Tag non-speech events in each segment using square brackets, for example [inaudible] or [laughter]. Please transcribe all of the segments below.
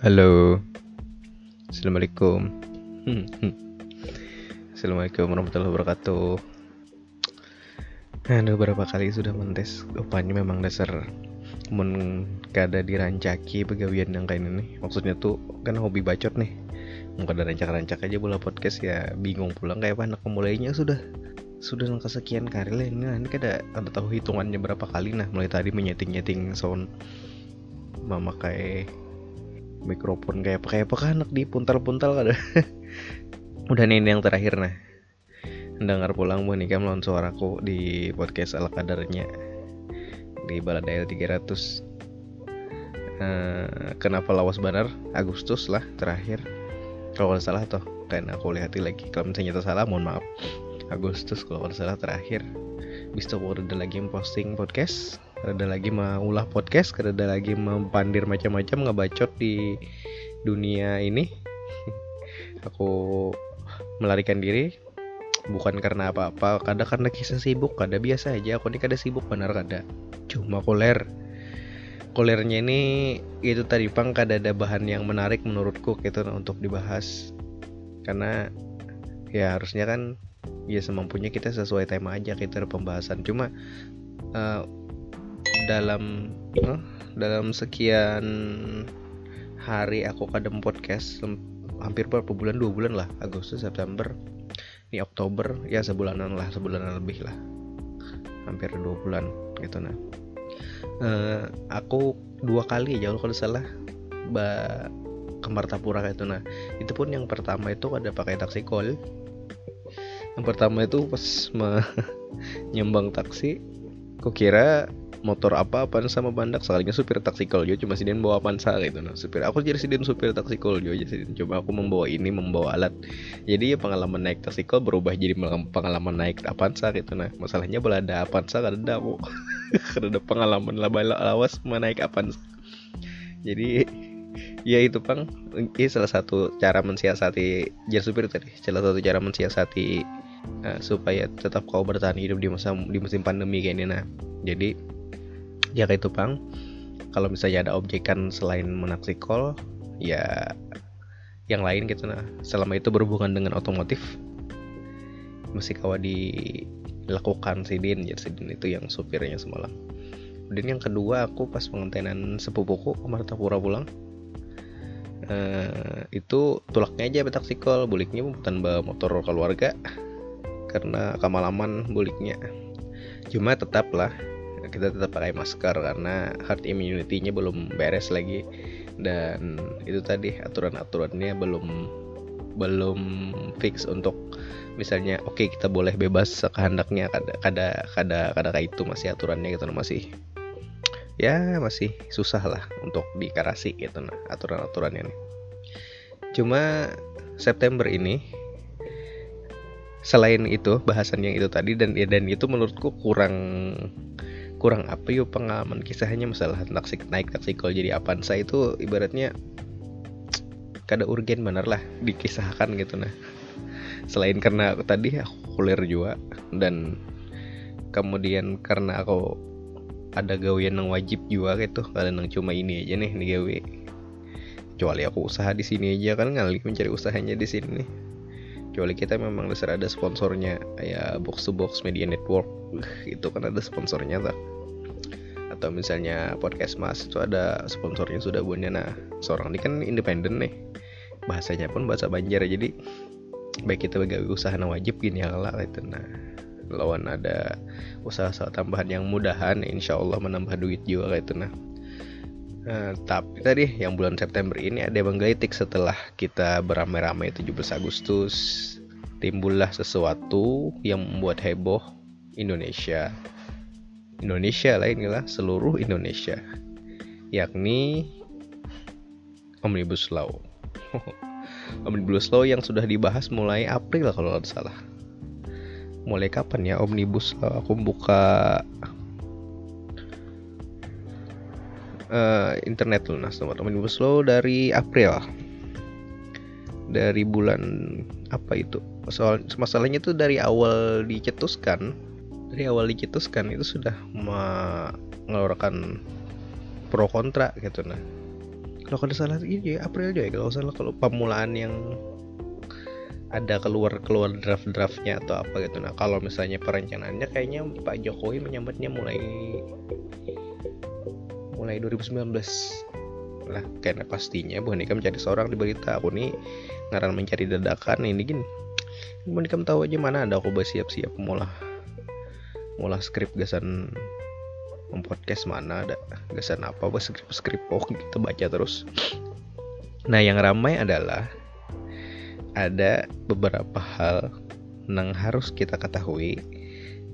Halo. Assalamualaikum. Assalamualaikum warahmatullahi wabarakatuh. Aduh berapa kali sudah mentes? Rupanya memang dasar Men kada dirancaki pegawian yang kayak ini. Maksudnya tuh kan hobi bacot nih. Mau kada rancak-rancak aja bola podcast ya bingung pulang kayak apa anak pemulainya sudah. Sudah nang kesekian kali lah ini. Nanti kada ada tahu hitungannya berapa kali. Nah mulai tadi menyeting-nyeting sound. Memakai mikrofon kayak pakai apa kan di puntal-puntal kada [laughs] udah nih ini yang terakhir nah. Dengar pulang bu kan melawan suaraku di podcast ala kadarnya di Baladail 300 uh, kenapa lawas benar? Agustus lah terakhir. Kalau nggak salah toh kan aku lihat lagi. Kalau misalnya itu salah mohon maaf. Agustus kalau nggak salah terakhir. Bisa udah lagi posting podcast ada lagi ulah podcast ada lagi mempandir macam-macam ngebacot di dunia ini. [laughs] Aku melarikan diri bukan karena apa-apa kadang karena kisah sibuk kada biasa aja. Aku ini kada sibuk benar kada. Cuma koler. Kolernya ini itu tadi pang kada ada bahan yang menarik menurutku gitu untuk dibahas. Karena ya harusnya kan ya semampunya kita sesuai tema aja kita pembahasan. Cuma uh, dalam uh, dalam sekian hari aku kadem podcast hampir berapa bulan? Dua bulan lah Agustus September. Ini Oktober ya sebulanan lah sebulanan lebih lah. Hampir dua bulan gitu nah. Uh, aku dua kali aja kalau salah ba ke Martapura itu nah. Itu pun yang pertama itu ada pakai taksi call. Yang pertama itu pas [laughs] nyembang taksi kok kira motor apa apa sama bandak sekalinya supir taksi koljo cuma sidin bawa pansa gitu. Nah supir aku jadi sidin supir taksi koljo aja sidin coba aku membawa ini membawa alat. Jadi ya pengalaman naik taksi kol berubah jadi pengalaman naik avanza gitu. Nah masalahnya boleh ada avanza kada ada [laughs] aku kada ada pengalaman laba lawas menaik avanza jadi ya itu pang ini salah satu cara mensiasati jadi supir tadi. Salah satu cara mensiasati uh, supaya tetap kau bertahan hidup di masa di musim pandemi kayak ini nah. Jadi ya kayak itu bang. Kalau misalnya ada objekan selain menaksi call ya yang lain gitu nah. Selama itu berhubungan dengan otomotif mesti kawa dilakukan sidin jadi sidin itu yang supirnya semalam. Kemudian yang kedua aku pas pengantenan sepupuku ke Martapura pulang uh, itu tulaknya aja betak sikol buliknya bukan bawa motor keluarga karena kemalaman buliknya. Cuma tetaplah kita tetap pakai masker karena herd immunity-nya belum beres lagi. Dan itu tadi aturan-aturannya belum belum fix untuk misalnya oke okay, kita boleh bebas sekehendaknya kada kada kada kada itu masih aturannya gitu masih ya masih susah lah untuk dikarasi gitu nah aturan-aturannya nih. Cuma September ini selain itu bahasan yang itu tadi dan dan itu menurutku kurang kurang apa yuk pengalaman kisahnya masalah taksi naik taksi kol jadi Avanza itu ibaratnya kada urgen bener lah dikisahkan gitu nah. Selain karena tadi aku kuliah juga dan kemudian karena aku ada gawean yang wajib juga gitu kalian yang cuma ini aja nih nih gawe kecuali aku usaha di sini aja kan ngali mencari usahanya di sini kecuali kita memang dasar ada sponsornya ya box to box media network [laughs] itu kan ada sponsornya tak atau misalnya podcast mas itu ada sponsornya sudah buatnya nah seorang ini kan independen nih. Bahasanya pun bahasa Banjar jadi baik kita bagi usaha nah wajib gini lah itu. Nah lawan ada usaha-usaha tambahan yang mudahan insya Allah menambah duit juga itu. Nah Uh, tapi tadi yang bulan September ini ada yang menggelitik setelah kita beramai-ramai 17 Agustus timbullah sesuatu yang membuat heboh Indonesia Indonesia lain lah seluruh Indonesia yakni Omnibus Law. [laughs] Omnibus Law yang sudah dibahas mulai April kalau tidak salah. Mulai kapan ya Omnibus Law? Aku buka uh, internet lunas nomor Omnibus Law dari April. Dari bulan apa itu? Soal masalahnya itu dari awal dicetuskan dari awal dicetuskan itu sudah mengeluarkan pro kontra gitu nah. Kalau kada salah ini April aja ya kalau salah kalau pemulaan yang ada keluar keluar draft draftnya atau apa gitu. Nah kalau misalnya perencanaannya kayaknya Pak Jokowi menyambutnya mulai mulai 2019 lah karena pastinya Bu Nikam mencari seorang di berita. Aku nih ngaran mencari dadakan ini gini. Bu Nikam tahu aja mana ada aku bersiap-siap mulai mulai skrip gasan podcast mana ada gasan apa bos skrip skrip oh kita baca terus. Nah yang ramai adalah ada beberapa hal yang harus kita ketahui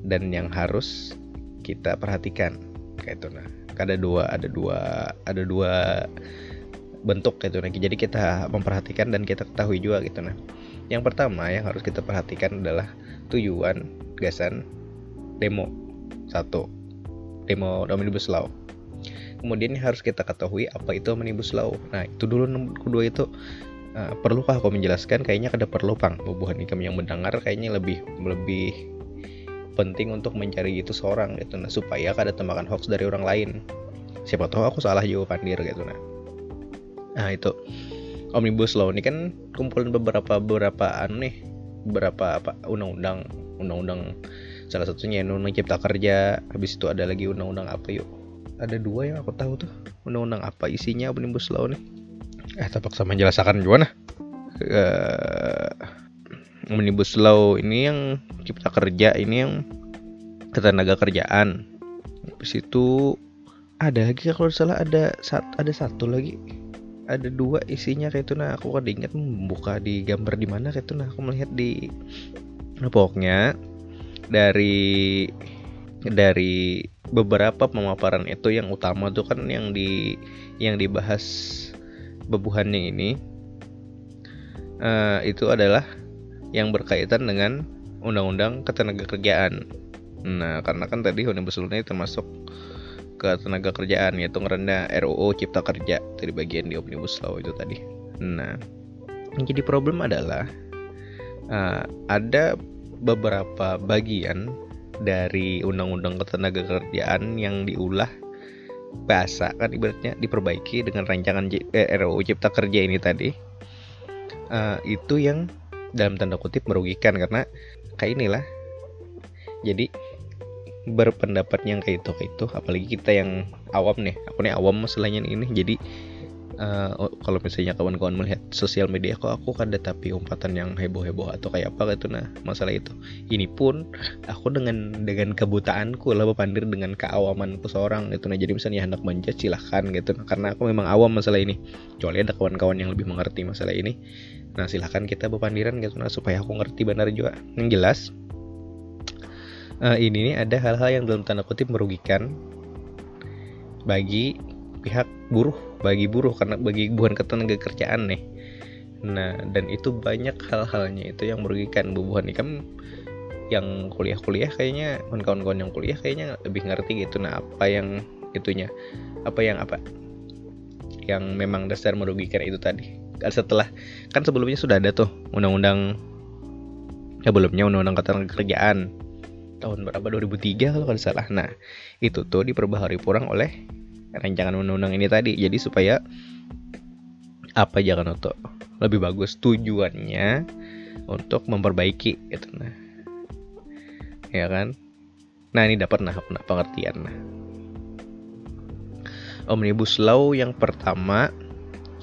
dan yang harus kita perhatikan. Kayak itu nah ada dua ada dua ada dua bentuk kayak itu nah jadi kita memperhatikan dan kita ketahui juga gitu nah. Yang pertama yang harus kita perhatikan adalah tujuan gasan demo. Satu. Demo omnibus law. Kemudian harus kita ketahui apa itu omnibus law. Nah itu dulu kedua itu uh, perlukah aku menjelaskan? Kayaknya ada perlu pang bubuhan ikam yang mendengar kayaknya lebih lebih penting untuk mencari itu seorang gitu. Nah supaya kada tembakan hoax dari orang lain. Siapa tahu aku salah juga pandir gitu nah. Nah itu. Omnibus law ini kan kumpulan beberapa beberapa anu nih? Beberapa apa? Undang-undang undang-undang salah satunya undang-undang cipta kerja. Habis itu ada lagi undang-undang apa yuk? Ada dua yang aku tahu tuh. Undang-undang apa isinya omnibus law nih? Eh tapak sama menjelaskan gimana? Uh, omnibus law ini yang cipta kerja ini yang ketenaga kerjaan. Habis itu ada lagi kalau salah ada ada satu lagi. Ada dua isinya kayak itu. Nah aku kan ingat membuka di gambar di mana kayak itu. Nah aku melihat di nah, pokoknya dari dari beberapa pemaparan itu yang utama tuh kan yang di yang dibahas bebuhannya ini uh, itu adalah yang berkaitan dengan undang-undang ketenaga kerjaan. Nah, karena kan tadi omnibus law ini termasuk ke tenaga kerjaan yaitu ngerendah RUU Cipta Kerja dari bagian di omnibus law itu tadi. Nah, yang jadi problem adalah uh, ada beberapa bagian dari undang-undang ketenaga kerjaan yang diulah bahasa kan ibaratnya diperbaiki dengan rancangan eh, RUU Cipta Kerja ini tadi. Uh, itu yang dalam tanda kutip merugikan karena kayak inilah. Jadi berpendapat yang kayak itu kayak itu. Apalagi kita yang awam nih. Aku nih awam masalahnya ini. Jadi uh, kalau misalnya kawan-kawan melihat sosial media kok aku kan ada tapi umpatan yang heboh-heboh atau kayak apa gitu. Nah masalah itu. Ini pun aku dengan dengan kebutaanku lah pandir dengan keawamanku seorang gitu. Nah jadi misalnya hendak menjat silahkan gitu. Nah, karena aku memang awam masalah ini. Kecuali ada kawan-kawan yang lebih mengerti masalah ini. Nah silahkan kita berpandiran gitu. Nah supaya aku ngerti benar juga. Yang jelas uh, ini nih ada hal-hal yang dalam tanda kutip merugikan bagi pihak buruh bagi buruh karena bagi bukan ketenaga kerjaan nih. Nah dan itu banyak hal-halnya itu yang merugikan bubuhan ini kan yang kuliah-kuliah kayaknya kawan-kawan yang kuliah kayaknya lebih ngerti gitu. Nah apa yang itunya? Apa yang apa? Yang memang dasar merugikan itu tadi. Kan setelah kan sebelumnya sudah ada tuh undang-undang sebelumnya undang-undang ketenaga kerjaan. Tahun berapa? 2003 kalau tidak salah. Nah itu tuh diperbaharui kurang oleh rancangan undang-undang ini tadi. Jadi supaya apa jangan untuk lebih bagus tujuannya untuk memperbaiki gitu. Nah ya kan? Nah ini dapat nah pengertian nah. Omnibus law yang pertama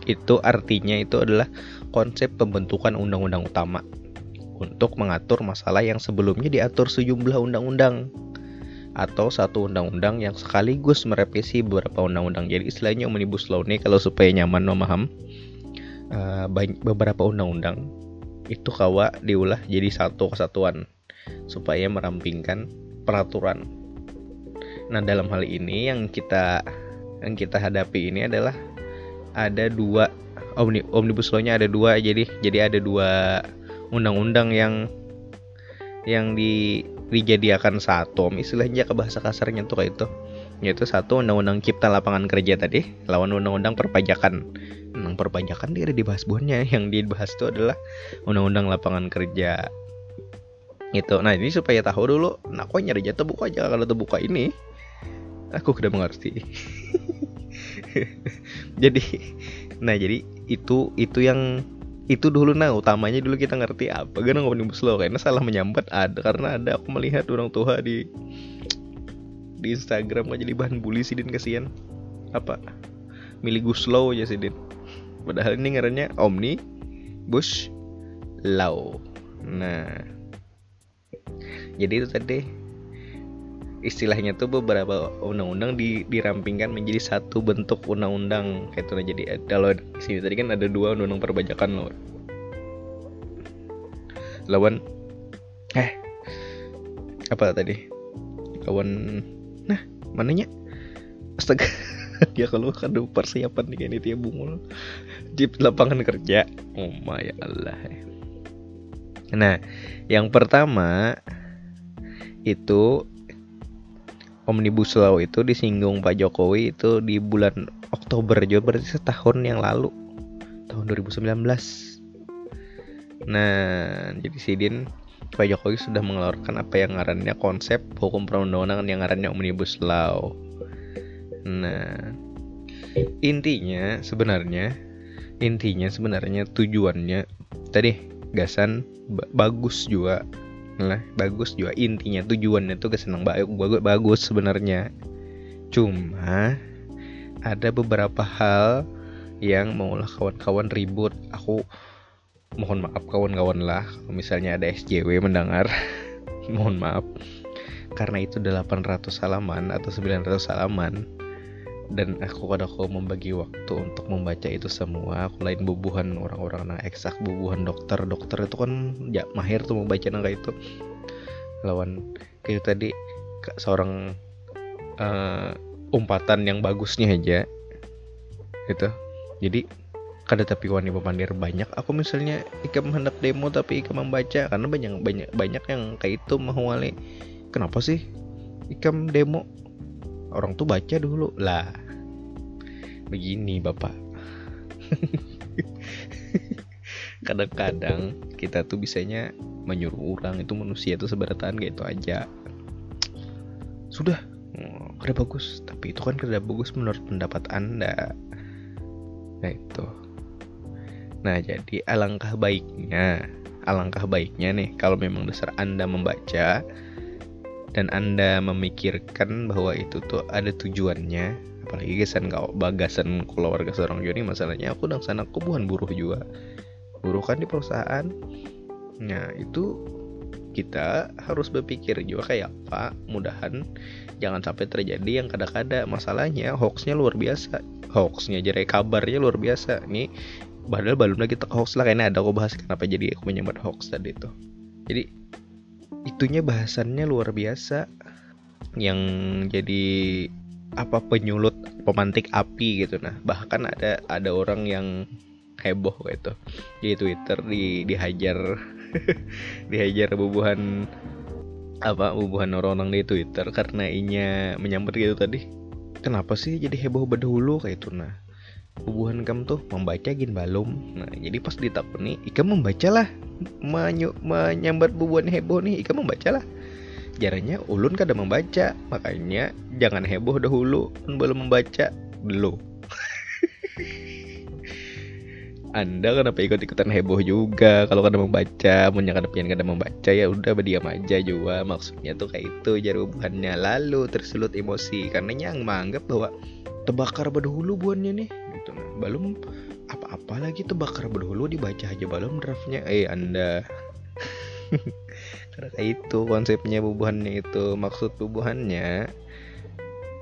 itu artinya itu adalah konsep pembentukan undang-undang utama untuk mengatur masalah yang sebelumnya diatur sejumlah undang-undang atau satu undang-undang yang sekaligus merevisi beberapa undang-undang. Jadi istilahnya omnibus law ini kalau supaya nyaman memaham uh, beberapa undang-undang itu kawa diulah jadi satu kesatuan supaya merampingkan peraturan. Nah dalam hal ini yang kita yang kita hadapi ini adalah ada dua omni, omnibus law-nya ada dua jadi jadi ada dua undang-undang yang yang di dijadikan satu istilahnya ke bahasa kasarnya tuh kayak itu. Yaitu satu undang-undang cipta lapangan kerja tadi lawan undang-undang perpajakan. Undang perpajakan dia ada dibahas buahnya [laughs] yang dibahas itu adalah undang-undang lapangan kerja. Itu nah ini supaya tahu dulu nah kok nyari jatuh buka aja kalau buka ini? Aku sudah mengerti. [laughs] Jadi nah jadi itu itu yang itu dulu nah utamanya dulu kita ngerti apa. Gak omnibus law karena salah menyambat. Ada karena ada aku melihat orang tua di di Instagram aja jadi bahan bully sih din kasihan. Apa? Milih Guslow aja sih din. Padahal ini ngarannya Omni Bush Law nah. Jadi itu tadi istilahnya tuh beberapa undang-undang di, dirampingkan menjadi satu bentuk undang-undang. Kayak itu jadi kalau sini tadi kan ada dua undang-undang perbajakan loh. Lawan eh apa tadi? Lawan nah mananya? Astaga [laughs] dia kalau ada persiapan nih kayak dia bungul. Di lapangan kerja. Oh my Allah nah yang pertama itu Omnibus Law itu disinggung Pak Jokowi itu di bulan Oktober juga berarti setahun yang lalu. Tahun 2019 nah jadi Sidin Pak Jokowi sudah mengeluarkan apa yang ngarannya konsep hukum perundang-undangan yang ngarannya Omnibus Law. Nah, intinya sebenarnya intinya sebenarnya tujuannya tadi gasan bagus juga lah bagus juga. Intinya tujuannya tuh kesenang bagus bagus bagus sebenarnya. Cuma ada beberapa hal yang maulah kawan-kawan ribut. Aku mohon maaf kawan-kawan lah kalau misalnya ada SJW mendengar. [laughs] Mohon maaf. Karena itu 800 halaman atau 900 halaman dan aku pada aku membagi waktu untuk membaca itu semua. Aku lain bubuhan orang-orang yang eksak bubuhan dokter. Dokter itu kan ya mahir tuh membaca nangka itu. Lawan kayak tadi seorang uh, umpatan yang bagusnya aja. Gitu. Jadi kada tapi wani pemandir banyak. Aku misalnya ikam hendak demo tapi ikam membaca karena banyak banyak banyak yang kayak itu mau kenapa sih ikam demo? Orang tuh baca dulu. Lah begini bapak. [laughs] Kadang-kadang kita tuh bisanya menyuruh orang itu manusia itu seberatan gitu aja. Sudah oh, kada bagus. Tapi itu kan kada bagus menurut pendapat anda. Nah itu. Nah, jadi alangkah baiknya, alangkah baiknya nih kalau memang dasar Anda membaca dan Anda memikirkan bahwa itu tuh ada tujuannya, apalagi kesan kau bagasan keluarga seorang Joni masalahnya aku dan sana aku bukan buruh juga. Buruh kan di perusahaan. Nah, itu kita harus berpikir juga kayak apa mudahan jangan sampai terjadi yang kadang-kadang masalahnya hoaxnya luar biasa hoaxnya jadi kabarnya luar biasa nih padahal belum lagi ke hoax lah kayaknya ada aku bahas kenapa jadi aku menyebut hoax tadi itu jadi itunya bahasannya luar biasa yang jadi apa penyulut pemantik api gitu. Nah bahkan ada ada orang yang heboh gitu. Di Twitter di dihajar [laughs] dihajar bubuhan apa bubuhan orang-orang di Twitter karena inya menyambut gitu tadi. Kenapa sih jadi heboh berdahulu? Kayak itu nah. Hubungan kamu tuh membaca gin balum. Nah jadi pas ditakuni ika membaca lah menyu, menyambat bubuan heboh nih ika membaca lah jarangnya ulun kada membaca makanya jangan heboh dahulu belum membaca dulu [laughs] anda kenapa ikut-ikutan heboh juga? Kalau kada membaca punya kada pengen kada membaca ya udah berdiam aja juga maksudnya tuh kayak itu jar hubungannya. Lalu tersulut emosi karena yang menganggap bahwa tebakar berdahulu buannya nih gitu. Nah belum apa-apa lagi tebakar berdahulu dibaca aja belum draftnya. Eh anda [laughs] itu konsepnya bubuhannya itu maksud bubuhannya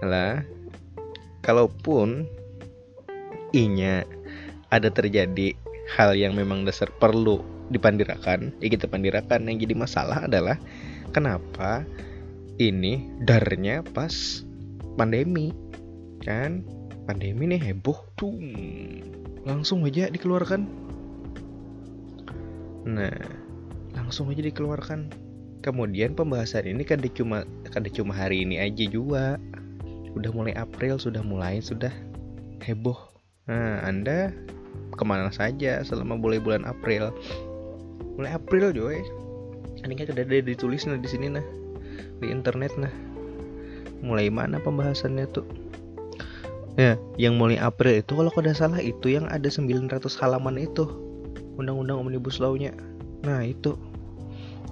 lah kalaupun inya ada terjadi hal yang memang dasar perlu dipandirakan ya kita pandirakan yang jadi masalah adalah kenapa ini darnya pas pandemi kan? Pandemi nih heboh tuh langsung aja dikeluarkan. Nah langsung aja dikeluarkan kemudian pembahasan ini kan cuma kan cuma hari ini aja juga. Udah mulai April sudah mulai sudah heboh. Nah anda ke mana saja selama mulai bulan April? Mulai April joy ini kan udah ada ditulis nah di sini nah. Di internet nah. Mulai mana pembahasannya tuh? Ya yang mulai April itu kalau tidak salah itu yang ada 900 halaman itu. Undang-undang omnibus law-nya. Nah itu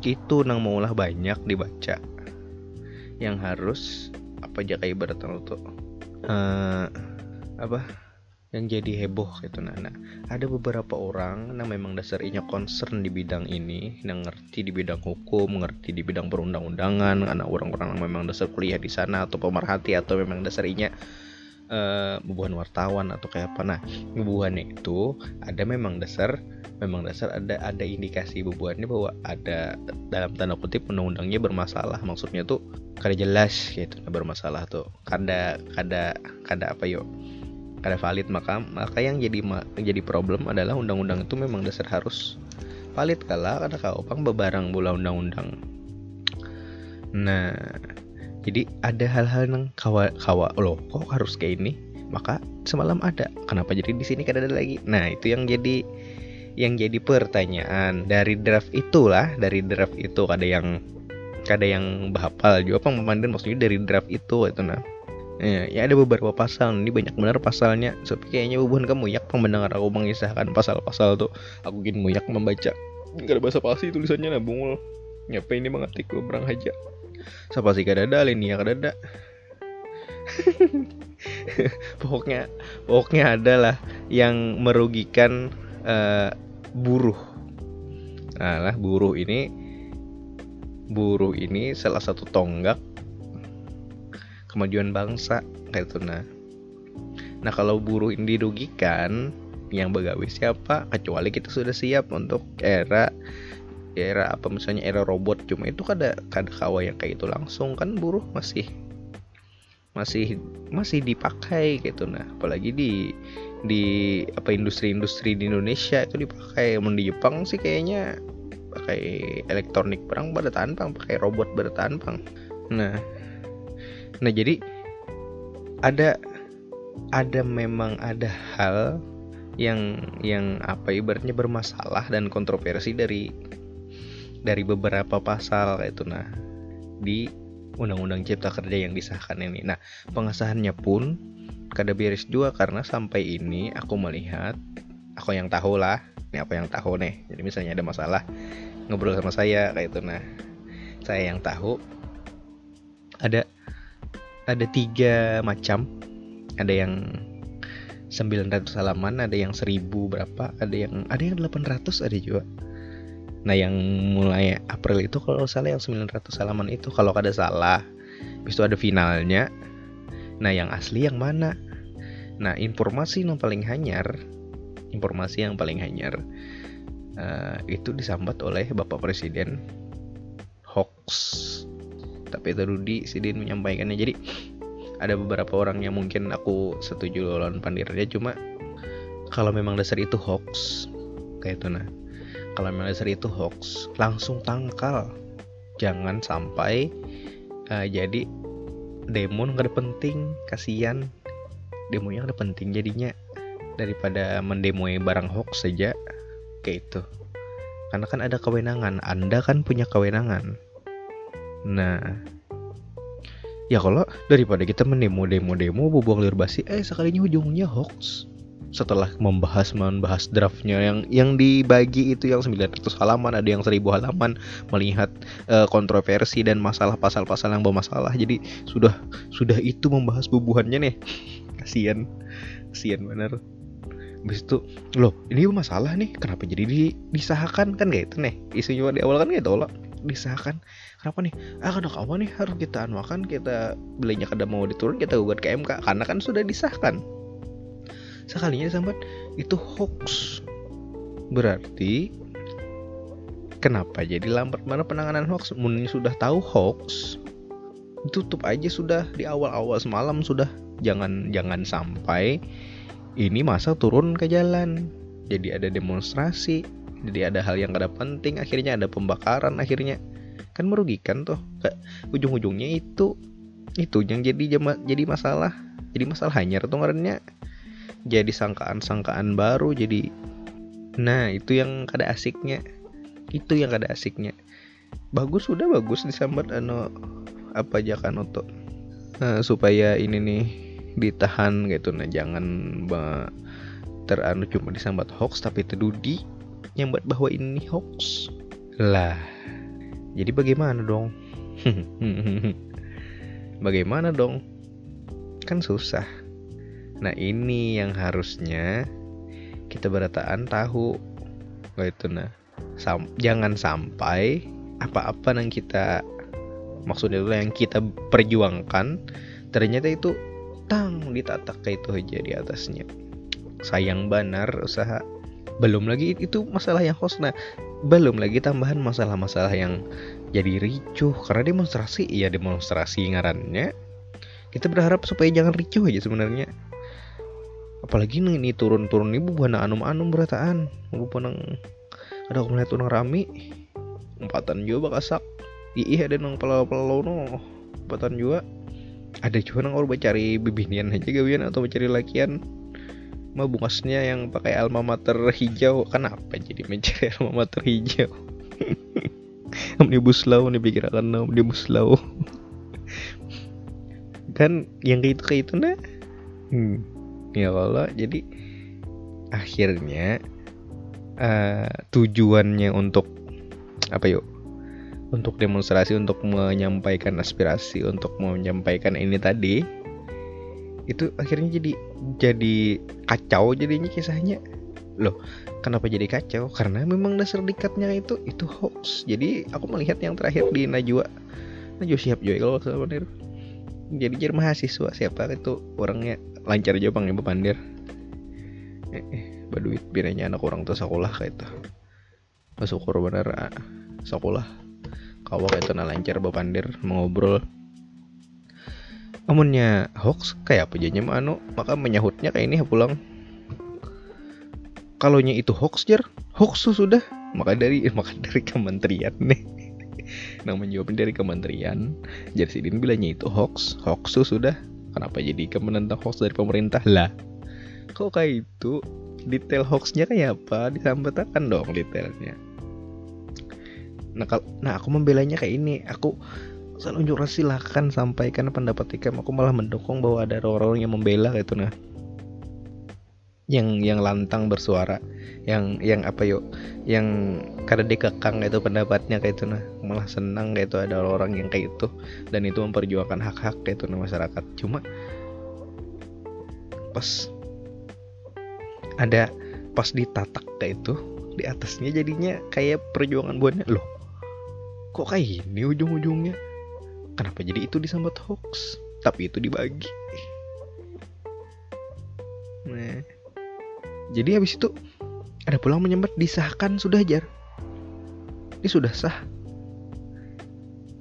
itu nang maulah banyak dibaca. Yang harus apa aja kayak ibaratnya tuh? Uh, apa? Yang jadi heboh gitu nah, nah. Ada beberapa orang yang memang dasarnya concern di bidang ini yang ngerti di bidang hukum ngerti di bidang perundang-undangan karena orang-orang yang memang dasar kuliah di sana atau pemerhati atau memang dasarnya uh, bubuhan wartawan atau kayak apa. Nah bubuhannya itu ada memang dasar memang dasar ada ada indikasi bubuhannya bahwa ada dalam tanda kutip undang-undangnya bermasalah. Maksudnya tuh kada jelas gitu bermasalah tuh. Kada kada kada apa yuk ada valid. Maka maka yang jadi jadi problem adalah undang-undang itu memang dasar harus valid. Kala karena kau pang bebarang bola undang-undang. Nah jadi ada hal-hal yang kawa kawa lo kok harus kayak ini? Maka semalam ada. Kenapa jadi di sini kada ada lagi? Nah itu yang jadi yang jadi pertanyaan. Dari draft itulah dari draft itu ada yang ada yang bahapal juga pemandan maksudnya dari draft itu itu nah. Ya, ya ada beberapa pasal ini banyak benar pasalnya. Tapi kayaknya hubungan kamu yak mendengar aku mengisahkan pasal-pasal tuh. Aku gini muyak membaca. Nggak ada bahasa pasti tulisannya nah bungul. Nyapa ini mengetik berang aja siapa sih ya kada ada pokoknya pokoknya adalah yang merugikan uh, buruh. Nah lah buruh ini buruh ini salah satu tonggak kemajuan bangsa kayak itu nah. Nah kalau buruh ini dirugikan yang begawi siapa? Kecuali kita sudah siap untuk era era apa misalnya era robot cuma itu kada kada kawa yang kayak itu langsung kan buruh masih masih masih dipakai gitu. Nah apalagi di di apa industri-industri di Indonesia itu dipakai. Mau di Jepang sih kayaknya pakai elektronik perang pada tanpang pakai robot bertanpang nah Nah jadi ada ada memang ada hal yang yang apa ibaratnya bermasalah dan kontroversi dari dari beberapa pasal itu nah di Undang-Undang Cipta Kerja yang disahkan ini. Nah, pengesahannya pun kada beres juga karena sampai ini aku melihat aku yang tahu lah, ini apa yang tahu nih. Jadi misalnya ada masalah ngobrol sama saya kayak itu nah. Saya yang tahu ada ada tiga macam ada yang 900 halaman ada yang 1000 berapa ada yang ada yang 800 ada juga nah yang mulai April itu kalau salah yang 900 halaman itu kalau ada salah. Habis itu ada finalnya. Nah yang asli yang mana? Nah informasi yang paling hanyar informasi yang paling hanyar uh, itu disambat oleh Bapak Presiden hoax. Tapi itu Rudi Sidin menyampaikannya. Jadi ada beberapa orang yang mungkin aku setuju lawan pandirnya. Cuma kalau memang dasar itu hoax kayak itu nah kalau dasar itu hoax langsung tangkal. Jangan sampai uh, jadi demo nggak ada penting kasihan. Demo yang ada penting jadinya. Daripada mendemoi barang hoax saja kayak itu. Karena kan ada kewenangan anda kan punya kewenangan. Nah, ya kalau daripada kita mendemo demo demo bubuang liur basi, eh sekalinya ujungnya hoax. Setelah membahas membahas draftnya yang yang dibagi itu yang 900 halaman, ada yang 1000 halaman melihat uh, kontroversi dan masalah pasal-pasal yang bermasalah. Jadi sudah sudah itu membahas bubuhannya nih. Kasihan. Kasihan bener. Habis itu, loh ini masalah nih, kenapa jadi disahkan kan kayak itu nih. Isunya di awal kan gitu loh, disahkan kenapa nih ah kenapa apa nih harus kita anuakan kita belinya kada mau diturun kita gugat ke MK karena kan sudah disahkan sekalinya sambat itu hoax. Berarti kenapa jadi lambat? Mana penanganan hoax? Mungkin sudah tahu hoax tutup aja sudah di awal-awal semalam sudah. Jangan jangan sampai ini masa turun ke jalan. Jadi ada demonstrasi jadi ada hal yang kada penting akhirnya ada pembakaran akhirnya. Kan merugikan tuh ujung-ujungnya itu itu yang jadi jadi masalah. Jadi masalah hanya tuh ngarannya jadi sangkaan-sangkaan baru jadi nah itu yang kada asiknya. Itu yang kada asiknya. Bagus sudah bagus disambat anu apa aja kan untuk uh, supaya ini nih ditahan gitu nah jangan teranu cuma disambat hoax tapi terdudi yang buat bahwa ini hoax. Lah jadi bagaimana dong? [laughs] Bagaimana dong? Kan susah nah ini yang harusnya kita berataan tahu. Itu nah. Sam jangan sampai apa-apa yang kita maksudnya itu yang kita perjuangkan ternyata itu tang ditatak kayak itu aja di atasnya. Sayang benar usaha. Belum lagi itu masalah yang host nah. Belum lagi tambahan masalah-masalah yang jadi ricuh karena demonstrasi ya demonstrasi ngarannya. Kita berharap supaya jangan ricuh aja sebenarnya apalagi ini turun-turun ibu buana anum-anum berataan. Bukan nang ada aku melihat orang rami empatan juga bakasak iya ada nang pelau-pelau no empatan juga ada juga nang orang cari bibinian aja gawian atau mencari lakian. Mah bungasnya yang pakai alma mater hijau. Kenapa jadi mencari alma mater hijau? [laughs] Omnibus law nih pikirkan omnibus law [laughs] kan yang kayak itu kayak itu nah. Hmm. Ya kalau jadi akhirnya uh, tujuannya untuk apa yuk? Untuk demonstrasi untuk menyampaikan aspirasi untuk menyampaikan ini tadi itu akhirnya jadi jadi kacau jadinya kisahnya. Loh kenapa jadi kacau? Karena memang dasar dikatnya itu itu hoax. Jadi aku melihat yang terakhir di Najwa. Najwa siap juga kalau jadi jadi mahasiswa. Siapa itu orangnya? Lancar aja bang ibu pandir. Eh, eh baduit biranya anak orang tuh sekolah kayak itu. Masuk bener ah, sekolah. Kau kayak itu lancar pandir mengobrol. Amunnya hoax kayak apa jadinya anu maka menyahutnya kayak ini pulang. Kalau itu hoax jar hoax sudah. Maka dari [laughs] maka dari kementerian nih nah menjawab dari kementerian jadi sidin bilangnya itu hoax. Hoax tuh sudah. Kenapa jadi kemenentang hoax dari pemerintah? Lah kok kayak itu? Detail hoaxnya kayak apa? Disampaikan dong detailnya. Nah kalau nah aku membelanya kayak ini. Aku selalu unjuk rasa silahkan sampaikan pendapat ikam aku malah mendukung bahwa ada orang-orang yang membela gitu nah yang yang lantang bersuara yang yang apa yuk yang karena dikekang itu pendapatnya kayak itu nah malah senang kayak itu ada orang yang kayak itu dan itu memperjuangkan hak-hak kayak itu nah masyarakat. Cuma pas ada pas ditatak kayak itu di atasnya jadinya kayak perjuangan buatnya loh kok kayak ini ujung-ujungnya? Kenapa jadi itu disambat hoax tapi itu dibagi? Nah jadi habis itu ada pulang menyambat disahkan sudah jar. Ini sudah sah.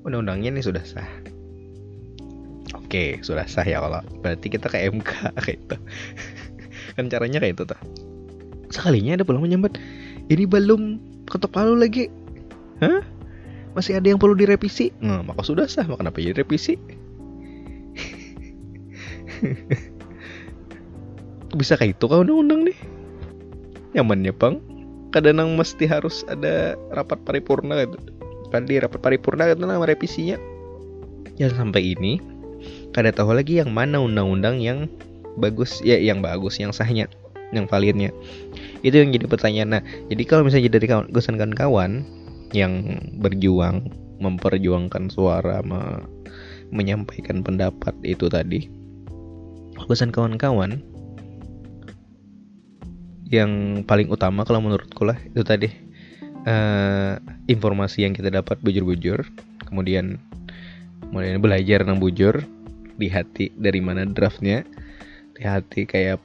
Undang-undangnya ini sudah sah. Oke sudah sah ya kalau. Berarti kita ke MK [laughs] kayak itu kan caranya kayak itu tuh. Sekalinya ada pulang menyambat ini belum ketok palu lagi. Hah? Masih ada yang perlu direvisi? Nah, maka sudah sah. Maka kenapa jadi revisi [laughs] bisa kayak itu kau undang-undang nih? Nyamannya bang. Kadang mesti harus ada rapat paripurna gitu. Kan di rapat paripurna itu nama revisinya. Ya sampai ini kada tahu lagi yang mana undang-undang yang bagus ya yang bagus yang sahnya yang validnya. Itu yang jadi pertanyaan. Nah jadi kalau misalnya dari kawan kawan yang berjuang memperjuangkan suara me menyampaikan pendapat itu tadi pesan kawan-kawan yang paling utama kalau menurutku lah itu tadi. Uh, informasi yang kita dapat bujur-bujur kemudian kemudian belajar tentang bujur di hati dari mana draftnya. Di hati kayak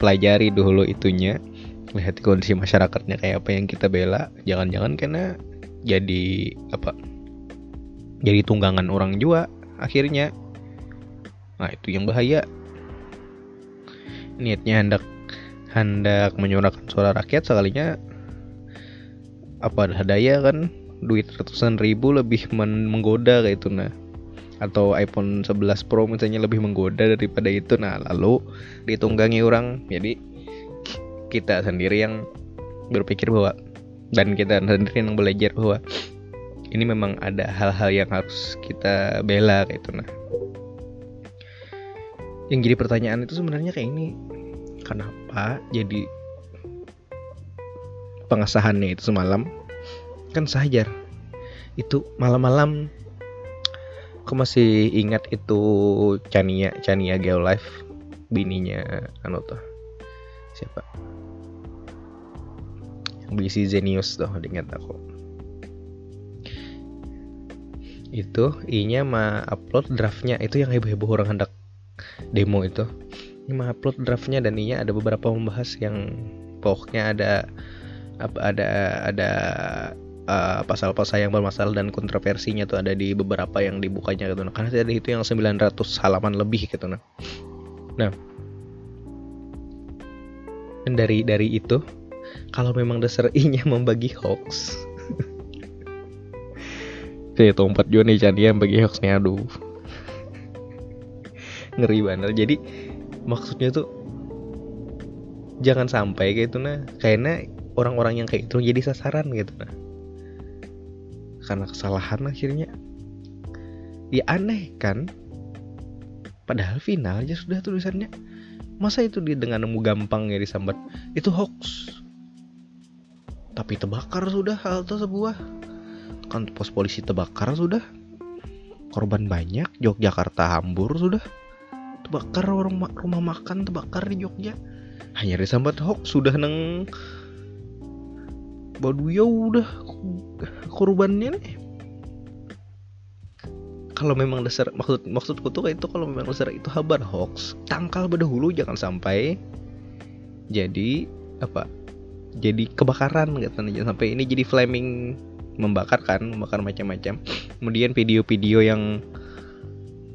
pelajari dulu itunya. Lihat kondisi masyarakatnya kayak apa yang kita bela. Jangan-jangan karena jadi apa jadi tunggangan orang juga akhirnya. Nah itu yang bahaya. Niatnya hendak hendak menyuarakan suara rakyat sekalinya apa daya kan? Duit ratusan ribu lebih men menggoda kayak itu nah. Atau iPhone 11 Pro misalnya lebih menggoda daripada itu nah. Lalu ditunggangi orang. Jadi kita sendiri yang berpikir bahwa dan kita sendiri yang belajar bahwa ini memang ada hal-hal yang harus kita bela kayak itu nah. Yang jadi pertanyaan itu sebenarnya kayak ini. Kenapa jadi pengesahannya itu semalam. Kan sajar itu malam-malam. Aku masih ingat itu Chania Chania Geolife bininya anu tuh siapa? Yang berisi Zenius tuh ingat aku. Itu inya mah upload draftnya. Itu yang heboh-heboh orang hendak demo itu ini mah upload draftnya dan inya ada beberapa membahas yang pokoknya ada ada ada uh, pasal-pasal yang bermasalah dan kontroversinya tuh ada di beberapa yang dibukanya gitu. Nah karena tadi itu yang 900 halaman lebih gitu nah. Nah. Dan dari dari itu kalau memang dasar [laughs] membagi hoax. [laughs] Kayak tempat juga nih jadi yang bagi hoaxnya aduh. Ngeri banget. Jadi maksudnya tuh jangan sampai kayak itu nah. Kayaknya orang-orang yang kayak itu jadi sasaran gitu nah. Karena kesalahan akhirnya. Ya aneh kan? Padahal final aja sudah tulisannya. Masa itu dia dengan nemu gampang ya disambat itu hoax. Tapi terbakar sudah hal tersebut. Kan pos polisi terbakar sudah. Korban banyak Yogyakarta hambur sudah terbakar orang rumah makan terbakar di Jogja. Hanya disambat hoax sudah neng ya udah korbannya nih. Kalau memang dasar maksud maksudku tuh itu kalau memang dasar itu kabar hoax tangkal berdahulu jangan sampai jadi apa jadi kebakaran katanya jangan sampai ini jadi flaming membakar kan membakar macam-macam. Kemudian video-video yang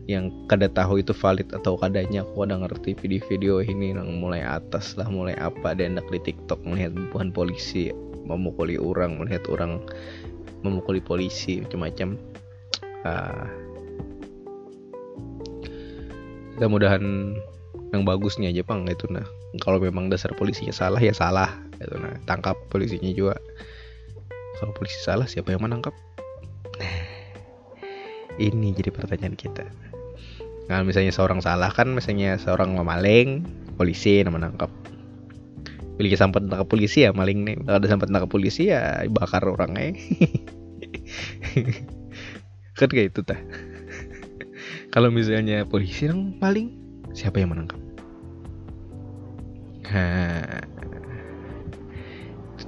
yang kada tahu itu valid atau kadanya aku ada ngerti video-video ini yang mulai atas lah mulai apa dan di TikTok melihat bukan polisi memukuli orang melihat orang memukuli polisi macam-macam. Uh, mudah-mudahan yang bagusnya aja pang itu nah. Kalau memang dasar polisinya salah ya salah itu nah. Tangkap polisinya juga. Kalau polisi salah siapa yang menangkap? Nah ini jadi pertanyaan kita nah misalnya seorang salah kan misalnya seorang memaling polisi yang menangkap. Pilih sampai tangkap polisi ya maling nih. Kalau ada sampai tangkap polisi ya bakar orangnya. [laughs] Kan kayak itu tah. [laughs] Kalau misalnya polisi yang paling siapa yang menangkap?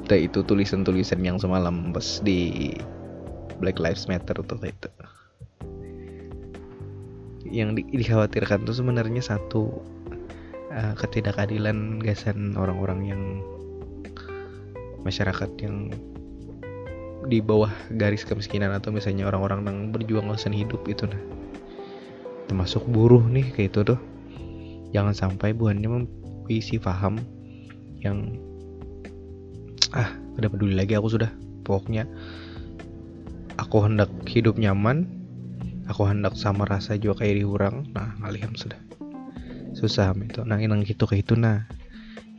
Nah itu tulisan-tulisan yang semalam pas di Black Lives Matter tuh itu yang di, dikhawatirkan tuh sebenarnya satu uh, ketidakadilan gasan orang-orang yang masyarakat yang di bawah garis kemiskinan atau misalnya orang-orang yang berjuang alasan hidup itu nah. Termasuk buruh nih kayak itu tuh. Jangan sampai buahnya mempuisi paham yang ah udah peduli lagi aku sudah. Pokoknya aku hendak hidup nyaman aku hendak sama rasa juga kayak diurang nah ngalihan sudah. Susah itu. Nah yang gitu kayak itu nah.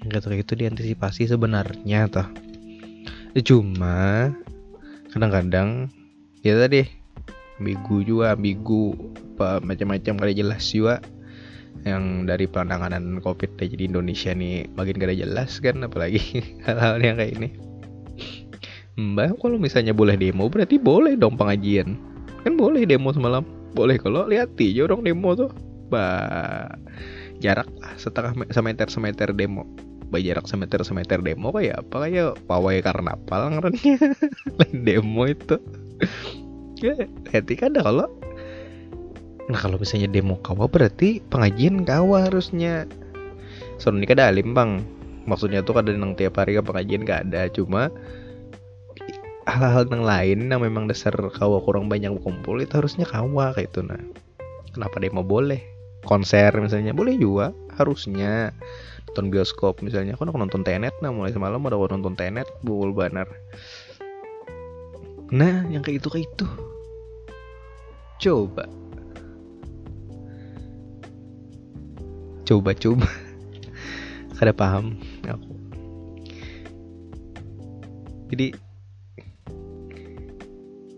Yang gitu kayak itu diantisipasi sebenarnya toh. Ya, cuma kadang-kadang ya tadi ambigu juga ambigu apa macam-macam kali jelas juga. Yang dari penanganan covid jadi Indonesia nih makin gak ada jelas kan apalagi [laughs] hal-hal yang kayak ini. Mbak kalau misalnya boleh demo berarti boleh dong pengajian kan boleh demo semalam. Boleh kalau lihat aja orang demo tuh. Bah jarak lah setengah semeter semeter demo. Bay jarak semeter semeter demo kayak apa? Kayak pawai karnaval ngerennya [laughs] lain demo itu. Ya etika ada kalau. Nah kalau misalnya demo kawa berarti pengajian kawa harusnya. Soalnya ini kada alim bang. Maksudnya tuh kada nang tiap hari ke pengajian gak ada. Cuma hal-hal yang lain yang memang dasar kawa kurang banyak kumpul itu harusnya kawa kayak itu nah. Kenapa demo boleh? Konser misalnya boleh juga harusnya. Nonton bioskop misalnya aku nonton tenet nah mulai semalam ada nonton tenet bubul banar nah yang kayak itu kayak itu. Coba. Coba coba [laughs] kada paham aku. Jadi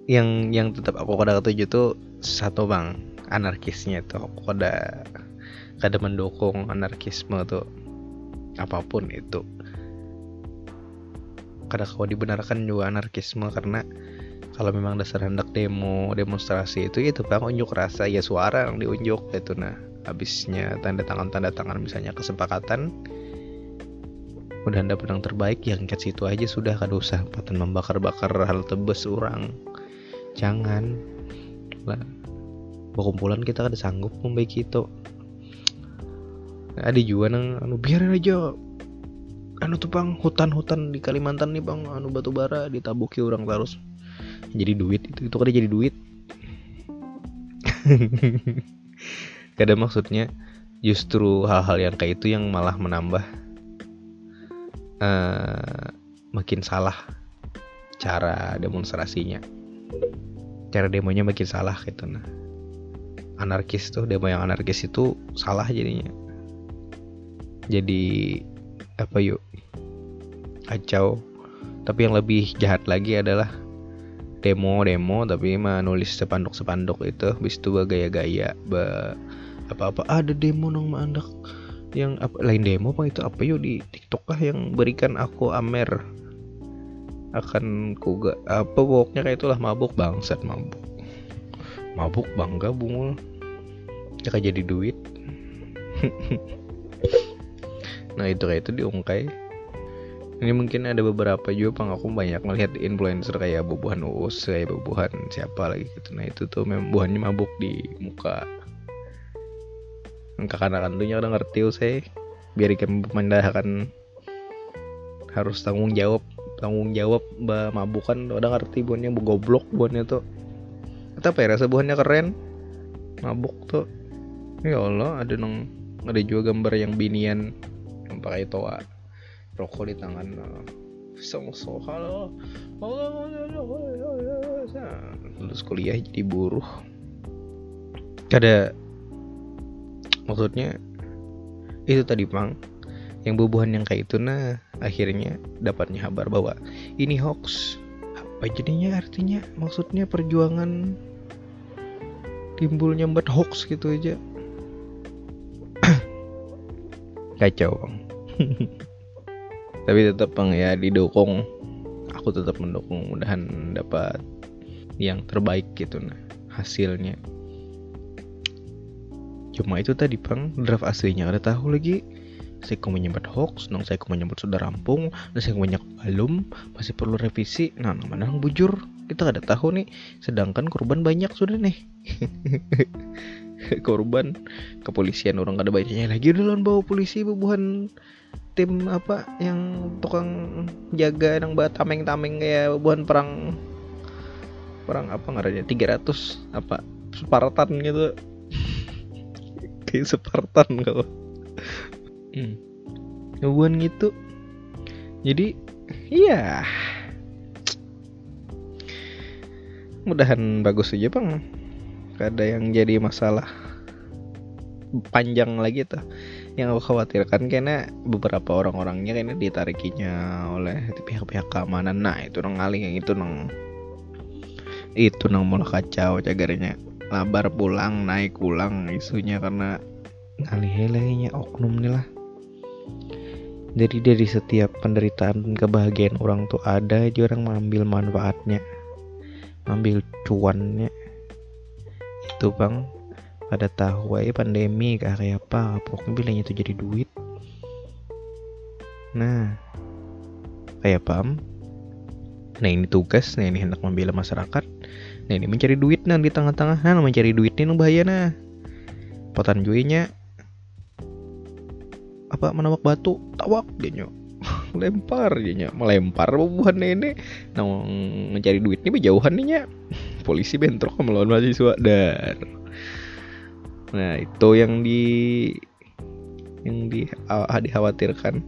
yang yang tetap aku kada ketujuh tuh satu bang anarkisnya tuh aku ada kada mendukung anarkisme tuh apa pun itu. Kada kau dibenarkan juga anarkisme karena kalau memang dasar hendak demo demonstrasi itu itu bang unjuk rasa ya suara yang diunjuk itu nah habisnya tanda tangan tanda tangan misalnya kesepakatan udah anda pedang terbaik yang cat situ aja sudah kada usah patan membakar-bakar hal tebes orang jangan. Lah kumpulan kita kada sanggup membaiki itu. Ada juga nang anu biarin aja. Anu tuh bang hutan-hutan di Kalimantan nih bang. Anu batu bara ditabuki orang terus. Jadi duit itu itu kada jadi duit. [laughs] Kada maksudnya justru hal-hal yang kayak itu yang malah menambah uh, makin salah cara demonstrasinya cara demonya makin salah gitu nah. Anarkis tuh demo yang anarkis itu salah jadinya. Jadi apa yuk? Kacau. Tapi yang lebih jahat lagi adalah demo-demo tapi mah nulis sepanduk-sepanduk itu. Bis itu gaya-gaya apa-apa. Ada demo nang mandak yang apa lain demo apa itu apa yuk di TikTok kah yang berikan aku Amer akan kuga apa pokoknya kayak itulah mabuk bangsat mabuk. Mabuk bangga bungul. Ya jadi duit. [laughs] Nah itu kayak itu diungkai. Ini mungkin ada beberapa juga pang aku banyak melihat influencer kayak bubuhan uus kayak bubuhan siapa lagi gitu. Nah itu tuh memang buahnya mabuk di muka. Kakak-kakak tentunya udah ngerti saya biar ikan memandahkan harus tanggung jawab tanggung jawab bah mabukan udah ngerti buahnya bu goblok buahnya tuh. Apa ya rasa buahnya keren. Mabuk tuh. Ya Allah ada nong ada juga gambar yang binian yang pakai toa. Rokok di tangan song halo lulus kuliah jadi buruh. Ada maksudnya itu tadi pang yang bubuhan yang kayak itu nah akhirnya dapatnya kabar bahwa ini hoax. Apa jadinya artinya? Maksudnya perjuangan timbulnya buat hoax gitu aja. [clears throat] Kacau bang [laughs] tapi tetap bang ya didukung. Aku tetap mendukung. Mudahan dapat yang terbaik gitu nah hasilnya. Cuma itu tadi pang draft aslinya. Ada tahu lagi saya kau menyebut hoax nong saya kau menyebut sudah rampung dan saya banyak belum masih perlu revisi. Nah nang mana yang bujur. Kita ada tahu nih sedangkan korban banyak sudah nih. [laughs] Korban kepolisian orang ada banyaknya lagi. Udah bawa polisi bubuhan tim apa yang tukang jaga yang buat tameng-tameng kayak bubuhan perang perang apa ngarannya 300 apa Spartan gitu. [laughs] Kayak Spartan kau hmm. hubungan gitu. Jadi iya. Mudahan bagus aja bang. Gak ada yang jadi masalah panjang lagi tuh. Yang aku khawatirkan karena beberapa orang-orangnya kayaknya ditarikinya oleh pihak-pihak keamanan. Nah itu nang ngaling yang itu nang itu nang mulai kacau cagarnya. Labar pulang naik pulang isunya karena ngalih oknum nih lah jadi dari setiap penderitaan dan kebahagiaan orang tuh ada aja orang mengambil manfaatnya mengambil cuannya. Itu bang. Pada tahu ya pandemi kayak apa pokoknya bilangnya itu jadi duit. Nah kayak pam nah ini tugas nah ini hendak membela masyarakat. Nah ini mencari duit nah di tengah-tengah nah mencari duit ini bahaya nah. Potan juinya apa menawak batu tawak dia [laughs] lempar dia melempar bubuhan ini. Nah mencari duit ini berjauhan nih [laughs] polisi bentrok melawan mahasiswa dan nah itu yang di yang di uh, dikhawatirkan.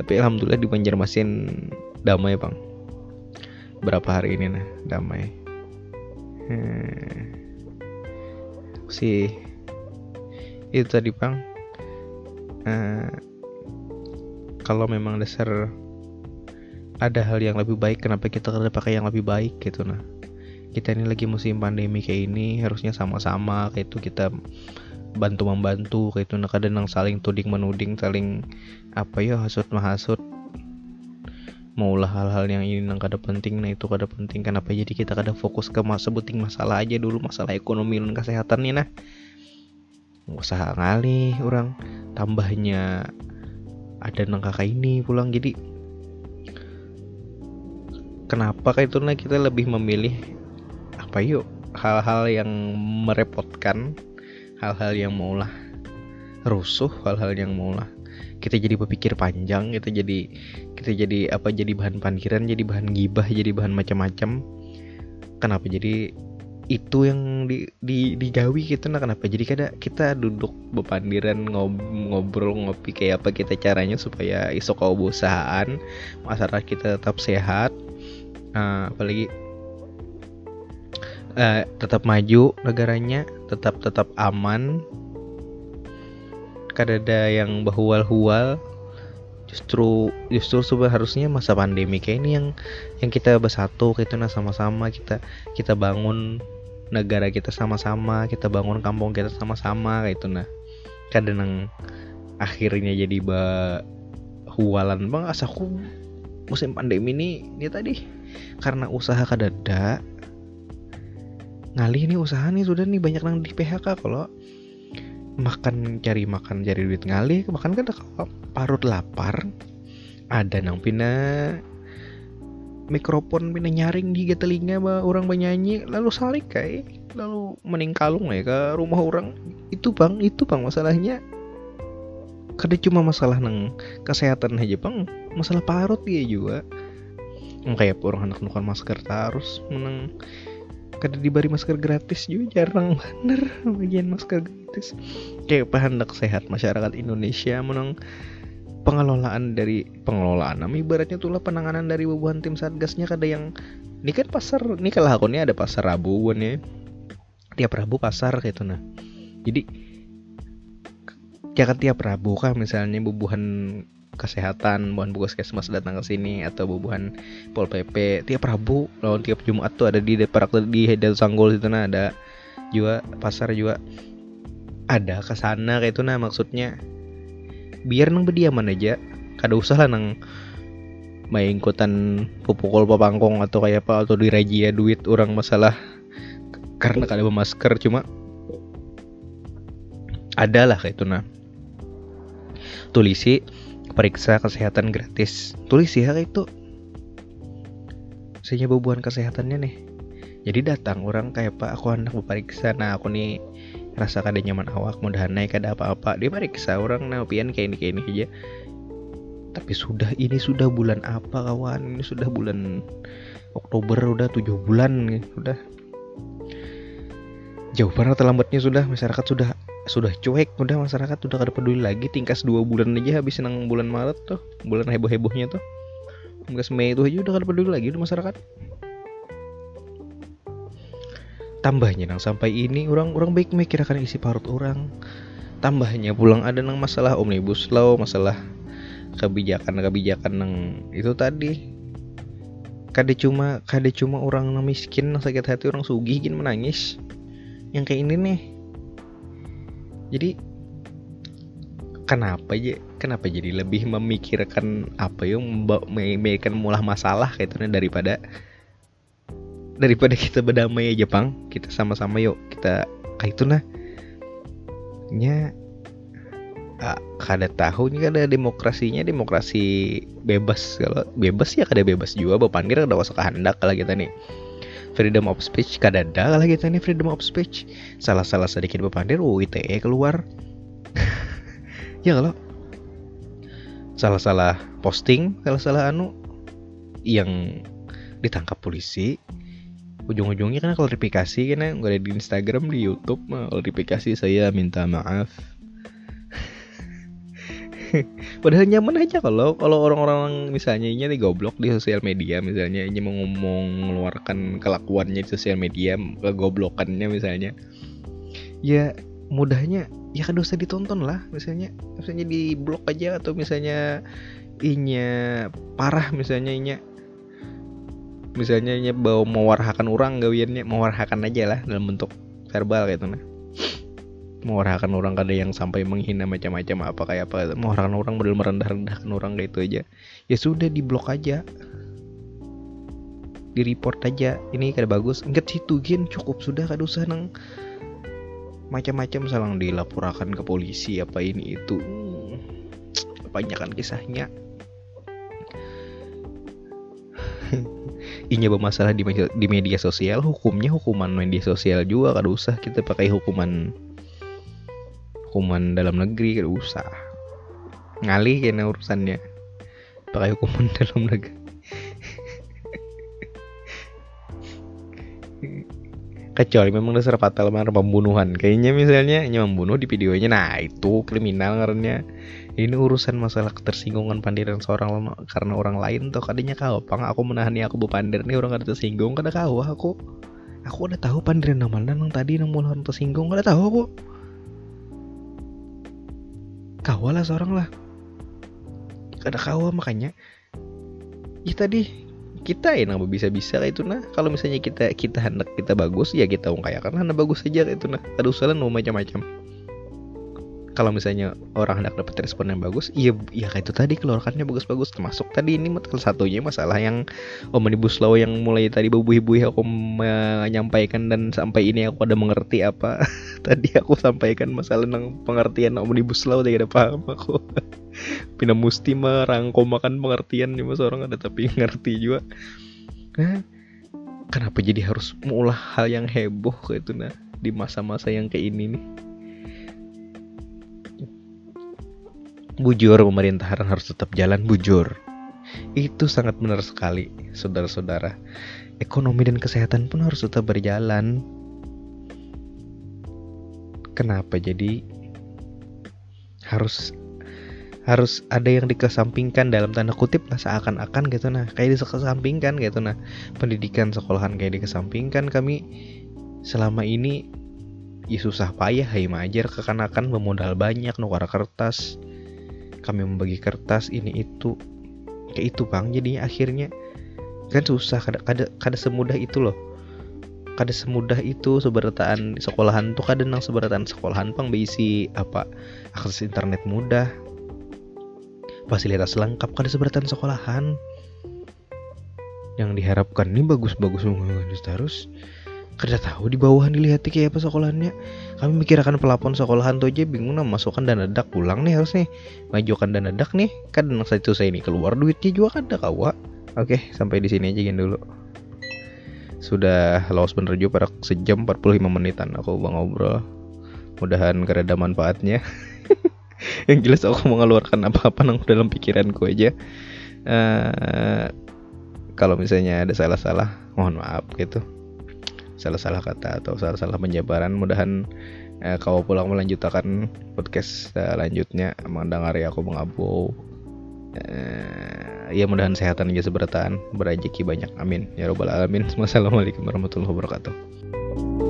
Tapi alhamdulillah di Banjarmasin damai bang. Berapa hari ini nah damai. Hmm. sih. Itu tadi bang uh, kalau memang dasar ada hal yang lebih baik kenapa kita tidak pakai yang lebih baik gitu nah? Kita ini lagi musim pandemi kayak ini harusnya sama-sama kayak itu kita bantu membantu kayak itu nah kadang nang saling tuding menuding saling apa ya hasut mahasut maulah hal-hal yang ini nang kada penting nah itu kada penting. Kenapa jadi kita kada fokus ke masa sebuting masalah aja dulu masalah ekonomi dan kesehatan nih nah usaha ngalih orang. Tambahnya ada nang kakak ini pulang. Jadi kenapa kayak itu nah kita lebih memilih apa yuk? Hal-hal yang merepotkan hal-hal yang maulah rusuh hal-hal yang maulah kita jadi berpikir panjang kita jadi kita jadi apa jadi bahan pandiran jadi bahan gibah jadi bahan macam-macam. Kenapa? Jadi itu yang di, di digawi gitu. Nah kenapa? Jadi kada kita duduk bepandiran ngob, ngobrol ngopi kayak apa kita caranya supaya isok kau masyarakat kita tetap sehat. Uh, apalagi uh, tetap maju negaranya tetap tetap aman. Kadada yang bahual-hual justru justru harusnya masa pandemi kayak ini yang yang kita bersatu gitu. Nah sama-sama kita kita bangun negara kita sama-sama kita bangun kampung kita sama-sama kayak itu nah kadang yang akhirnya jadi bahualan bang asaku musim pandemi ini ini tadi karena usaha kadada ngalih nih usaha nih sudah nih banyak yang di PHK kalau makan cari makan cari duit ngalih makan kan parut lapar ada nang pina mikrofon pina nyaring di telinga bah orang bernyanyi lalu salik kayak lalu meningkalung ya ke rumah orang itu bang itu bang masalahnya. Kada cuma masalah nang kesehatan aja bang. Masalah parut dia juga. Kayak orang anak nukan masker terus menang kada diberi masker gratis juga jarang [laughs] bener. Bagian masker gratis. Kayak hendak sehat masyarakat Indonesia menang pengelolaan dari pengelolaan. Nama ibaratnya itulah penanganan dari bubuhan tim satgasnya kada yang ini kan pasar ini kalau aku ada pasar Rabu ya. Tiap Rabu pasar gitu nah. Jadi jangan tiap Rabu kan misalnya bubuhan kesehatan bukan puskesmas datang ke sini atau bubuhan pol pp tiap rabu lawan tiap jumat tuh ada di deparak di Hedel Sanggol itu nah ada juga pasar juga. Ada ke sana kayak itu nah maksudnya biar nang berdiaman aja. Kada usah lah nang main ikutan pupukul papangkong atau kayak apa atau dirajia duit orang masalah. Karena kada masker cuma ada lah kayak itu nah tulisi periksa kesehatan gratis. Tulis ya itu. Saya bubuhan kesehatannya nih. Jadi datang orang kayak pak aku anak periksa nah aku nih rasa kada nyaman awak mudah naik kada apa-apa. Dia periksa orang nah pian kayak ini kayak ini aja. Tapi sudah ini sudah bulan apa kawan? Ini sudah bulan Oktober udah tujuh bulan udah jauh banget terlambatnya sudah masyarakat sudah sudah cuek udah masyarakat udah kada peduli lagi. Tingkas dua bulan aja habis senang bulan Maret tuh bulan heboh hebohnya tuh. Tingkas Mei itu aja udah kada peduli lagi udah masyarakat tambahnya nang sampai ini orang orang baik mikirkan isi parut orang. Tambahnya pulang ada nang masalah omnibus law masalah kebijakan kebijakan nang itu tadi. Kade cuma kade cuma orang nang miskin nang sakit hati orang sugih gini menangis. Yang kayak ini nih. Jadi kenapa aja kenapa jadi lebih memikirkan apa ya memikirkan mulah masalah itu daripada daripada kita berdamai aja pang. Kita sama-sama yuk kita kayak itu nah nya ah, kada tahu ini ada demokrasinya demokrasi bebas. Kalau bebas ya kada bebas juga bapandir ada usah kehendak kalau kita nih. Freedom of speech kadada lah kita nih freedom of speech. Salah-salah sedikit bepandir oh ITE keluar. [laughs] Ya kalau salah-salah posting salah-salah anu yang ditangkap polisi ujung-ujungnya kan klarifikasi kan nggak ada di Instagram di YouTube mah klarifikasi saya minta maaf. [laughs] Padahal nyaman aja kalau kalau orang-orang misalnya ini goblok di sosial media misalnya ini mau ngomong mengeluarkan kelakuannya di sosial media kegoblokannya misalnya. Ya mudahnya ya kan dosa ditonton lah misalnya misalnya di blok aja atau misalnya inya parah misalnya inya misalnya inya bau mewarhakan orang gawiannya mewarhakan aja lah dalam bentuk verbal gitu nah. Mengarahkan orang kada yang sampai menghina macam-macam apa kayak apa. Mengarahkan orang model merendah-rendahkan orang kayak itu aja. Ya sudah diblok aja. Di report aja. Ini kada bagus. Enggak situ gin cukup sudah kada usah nang macam-macam salang dilaporkan ke polisi apa ini itu. Hmm, kebanyakan kisahnya inya bermasalah di media, di media sosial hukumnya hukuman media sosial juga kada usah kita pakai hukuman hukuman dalam negeri kada usah. Ngalih kena urusannya. Pakai hukuman [laughs] dalam negeri kecuali memang dasar fatal mana pembunuhan. Kayaknya misalnya membunuh di videonya. Nah itu kriminal karena ini urusan masalah ketersinggungan pandiran seorang karena orang lain tuh. Kadanya kau pang aku menahani aku berpandir nih orang kada tersinggung. Kada kau aku. Aku udah tahu pandiran nama nang tadi nang mulai tersinggung. Kada tahu aku. Kau lah seorang lah. Kada kau makanya. Ya tadi kita yang bisa-bisa kayak itu nah. Kalau misalnya kita kita hendak kita bagus ya kita ungkayakan karena bagus saja itu nah. Ada usaha mau macam-macam. Kalau misalnya orang hendak dapat respon yang bagus iya ya kayak itu tadi keluarkannya bagus-bagus. Termasuk tadi ini salah satunya masalah yang omnibus law yang mulai tadi bubuh-bubuh aku menyampaikan dan sampai ini aku ada mengerti apa. [laughs] Tadi aku sampaikan masalah tentang pengertian omnibus law tidak ada paham aku [laughs] Pina musti merangkum makan pengertian nih mas orang ada tapi [laughs] ngerti juga Hah? kenapa jadi harus mengulah hal yang heboh kayak itu nah di masa-masa yang kayak ini nih Bujur pemerintahan harus tetap jalan bujur. Itu sangat benar sekali, saudara-saudara. Ekonomi dan kesehatan pun harus tetap berjalan. Kenapa jadi harus harus ada yang dikesampingkan dalam tanda kutip lah seakan-akan gitu nah kayak dikesampingkan gitu nah pendidikan sekolahan kayak dikesampingkan kami selama ini ya susah payah hai majar kekanakan memodal banyak nukar kertas kami membagi kertas ini itu kayak itu bang jadinya akhirnya kan susah kada kada, kada semudah itu loh. Kada semudah itu seberataan sekolahan tuh kada nang seberataan sekolahan pang berisi apa akses internet mudah fasilitas lengkap kada seberataan sekolahan. Yang diharapkan ini bagus-bagus terus. Kada tahu di bawahan dilihat kayak apa sekolahannya. Kami mikirkan pelapon sekolahan tuh aja bingung nah masukkan dana dak pulang nih harus nih majukan dana dak nih kan satu saya ini keluar duitnya juga kan ada kawa. Oke sampai di sini aja gini dulu. Sudah lawas bener juga pada sejam 45 menitan aku bang ngobrol. Mudahan ada manfaatnya [laughs] yang jelas aku mengeluarkan apa-apa nang dalam pikiranku aja. Uh, kalau misalnya ada salah-salah mohon maaf gitu. Salah-salah kata atau salah-salah penjabaran mudahan eh, kau pulang melanjutkan podcast eh, lanjutnya. Ya aku mengabu eh, ya mudahan sehatan aja seberataan berajeki banyak amin. Ya robbal alamin. Wassalamualaikum warahmatullahi wabarakatuh